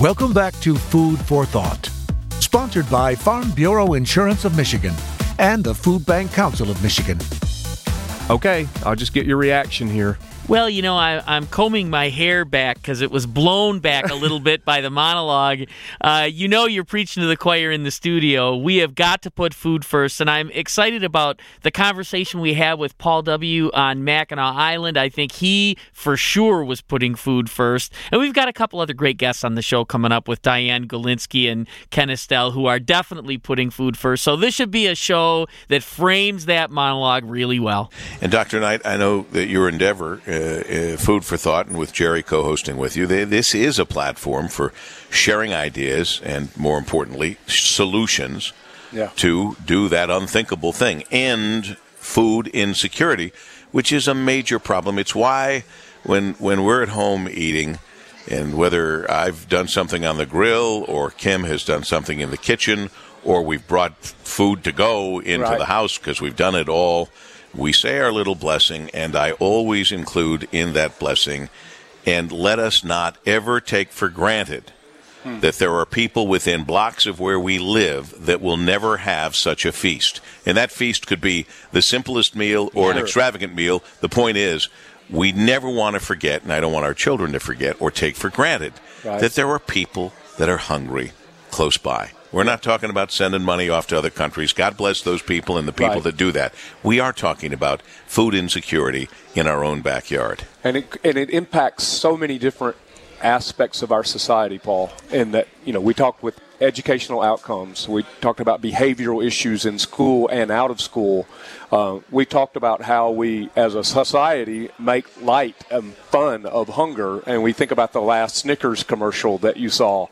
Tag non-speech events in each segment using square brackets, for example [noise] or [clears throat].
Welcome back to Food for Thought, sponsored by Farm Bureau Insurance of Michigan and the Food Bank Council of Michigan. Okay, I'll just get your reaction here. Well, you know, I, I'm combing my hair back because it was blown back a little bit by the [laughs] monologue. Uh, you know, you're preaching to the choir in the studio. We have got to put food first, and I'm excited about the conversation we had with Paul W. on Mackinac Island. I think he, for sure, was putting food first. And we've got a couple other great guests on the show coming up with Diane Golinsky and Ken Estelle, who are definitely putting food first. So this should be a show that frames that monologue really well. And Dr. Knight, I know that your endeavor. Uh, uh, food for thought, and with Jerry co-hosting with you, they, this is a platform for sharing ideas and, more importantly, solutions yeah. to do that unthinkable thing: end food insecurity, which is a major problem. It's why when when we're at home eating. And whether I've done something on the grill or Kim has done something in the kitchen or we've brought food to go into Right. the house because we've done it all we say our little blessing, and I always include in that blessing, and let us not ever take for granted hmm. that there are people within blocks of where we live that will never have such a feast. And that feast could be the simplest meal or an extravagant meal. The point is, we never want to forget, and I don't want our children to forget or take for granted, Right. that there are people that are hungry close by. We're not talking about sending money off to other countries. God bless those people and the people Right. that do that. We are talking about food insecurity in our own backyard. and it and it impacts so many different aspects of our society, Paul. In that you know we talked with educational outcomes, we talked about behavioral issues in school and out of school. Uh, we talked about how we, as a society, make light and fun of hunger, and we think about the last Snickers commercial that you saw,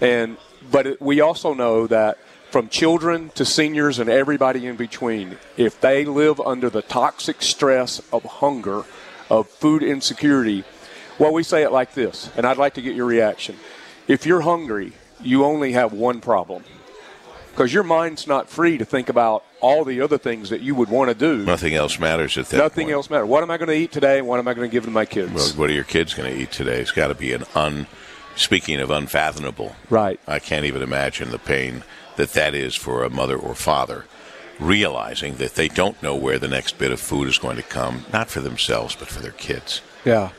and but we also know that from children to seniors and everybody in between, if they live under the toxic stress of hunger, of food insecurity, well, we say it like this, and I'd like to get your reaction. If you're hungry, you only have one problem. Because your mind's not free to think about all the other things that you would want to do. Nothing else matters at that Nothing point. else matters. What am I going to eat today? What am I going to give to my kids? Well, what are your kids going to eat today? It's got to be an un. Speaking of unfathomable, Right. I can't even imagine the pain that that is for a mother or father, realizing that they don't know where the next bit of food is going to come, not for themselves but for their kids. Yeah.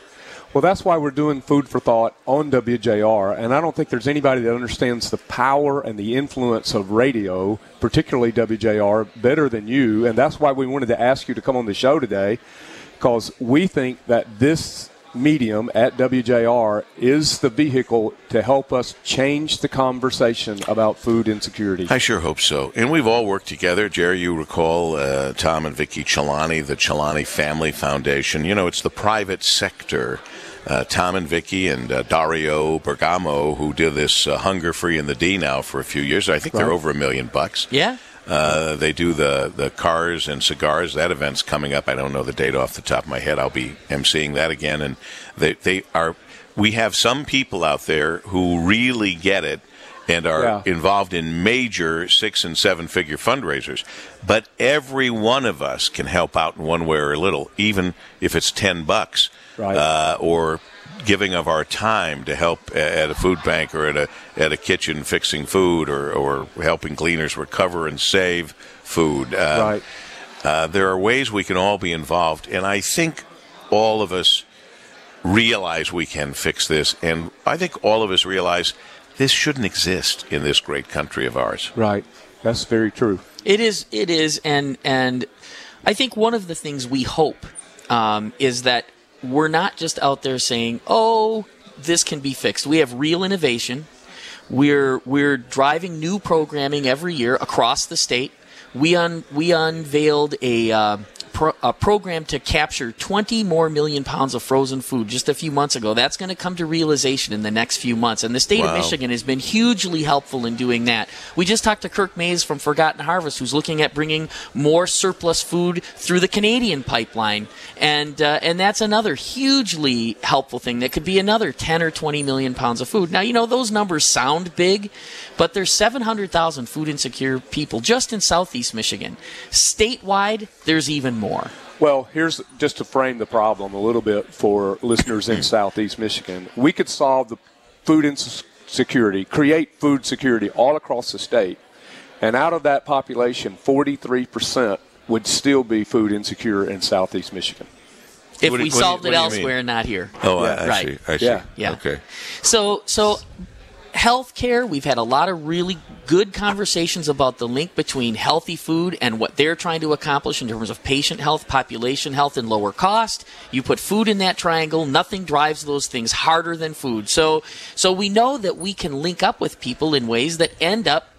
Well, that's why we're doing Food for Thought on WJR. And I don't think there's anybody that understands the power and the influence of radio, particularly WJR, better than you. And that's why we wanted to ask you to come on the show today, because we think that this medium at WJR is the vehicle to help us change the conversation about food insecurity. I sure hope so. And we've all worked together. Jerry, you recall uh, Tom and Vicky Chelani, the Chelani Family Foundation. You know, it's the private sector. Uh, Tom and Vicky and uh, Dario Bergamo, who did this uh, Hunger Free in the D now for a few years. I think they're over a million bucks. Yeah. Uh, they do the, the cars and cigars. That event's coming up. I don't know the date off the top of my head. I'll be emceeing that again. And they, they are. We have some people out there who really get it and are Yeah. involved in major six and seven figure fundraisers. But every one of us can help out in one way or a little, even if it's ten bucks, Right. uh, or giving of our time to help at a food bank or at a at a kitchen fixing food or, or helping Gleaners recover and save food. Uh, right. uh, there are ways we can all be involved, and I think all of us realize we can fix this, and I think all of us realize this shouldn't exist in this great country of ours. Right. That's very true. It is. It is, and and I think one of the things we hope um, is that we're not just out there saying, "Oh, this can be fixed." We have real innovation. We're we're driving new programming every year across the state. We un, we unveiled a. Uh, Pro, a program to capture 20 more million pounds of frozen food just a few months ago. That's going to come to realization in the next few months. And the state of Michigan has been hugely helpful in doing that. We just talked to Kirk Mayes from Forgotten Harvest, who's looking at bringing more surplus food through the Canadian pipeline, and uh, and that's another hugely helpful thing. That could be another 10 or 20 million pounds of food. Now you know those numbers sound big, but there's 700,000 food insecure people just in Southeast Michigan. Statewide, there's even more. Well, here's just to frame the problem a little bit for listeners in [clears throat] Southeast Michigan. We could solve the food insecurity, create food security all across the state. And out of that population, 43% would still be food insecure in southeast Michigan. If What we what do you- solved what it do elsewhere, mean? not here. Oh, I, Yeah. I Right. see. I see. Yeah. Yeah. Okay. So, so healthcare, we've had a lot of really good conversations about the link between healthy food and what they're trying to accomplish in terms of patient health, population health, and lower cost. You put food in that triangle, nothing drives those things harder than food. So, so we know that we can link up with people in ways that end up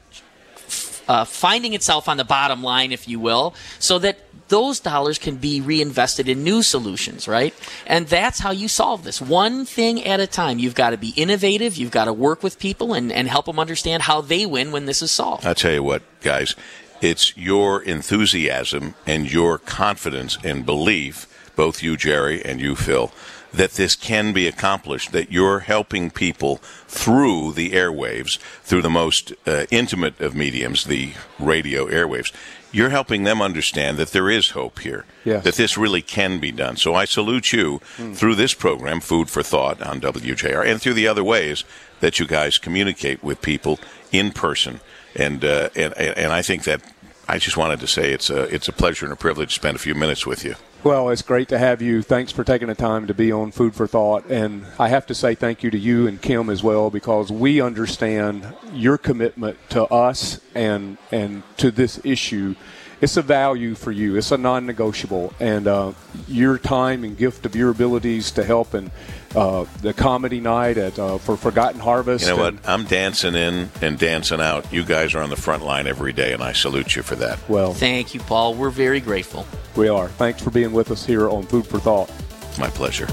uh, finding itself on the bottom line, if you will, so that those dollars can be reinvested in new solutions, right? And that's how you solve this. One thing at a time. You've got to be innovative. You've got to work with people and, and help them understand how they win when this is solved. I'll tell you what, guys, it's your enthusiasm and your confidence and belief, both you, Jerry, and you, Phil, that this can be accomplished, that you're helping people through the airwaves, through the most uh, intimate of mediums, the radio airwaves. You're helping them understand that there is hope here, Yes. that this really can be done. So I salute you through this program, Food for Thought on WJR, and through the other ways that you guys communicate with people in person. And uh, and and I think that I just wanted to say it's a it's a pleasure and a privilege to spend a few minutes with you. Well, it's great to have you. Thanks for taking the time to be on Food for Thought. And I have to say thank you to you and Kim as well because we understand your commitment to us and and to this issue. It's a value for you. It's a non-negotiable, and uh, your time and gift of your abilities to help and uh, the comedy night at uh, for Forgotten Harvest. You know what? I'm dancing in and dancing out. You guys are on the front line every day, and I salute you for that. Well, Thank you, Paul. We're very grateful. we are. Thanks for being with us here on Food for Thought. My pleasure.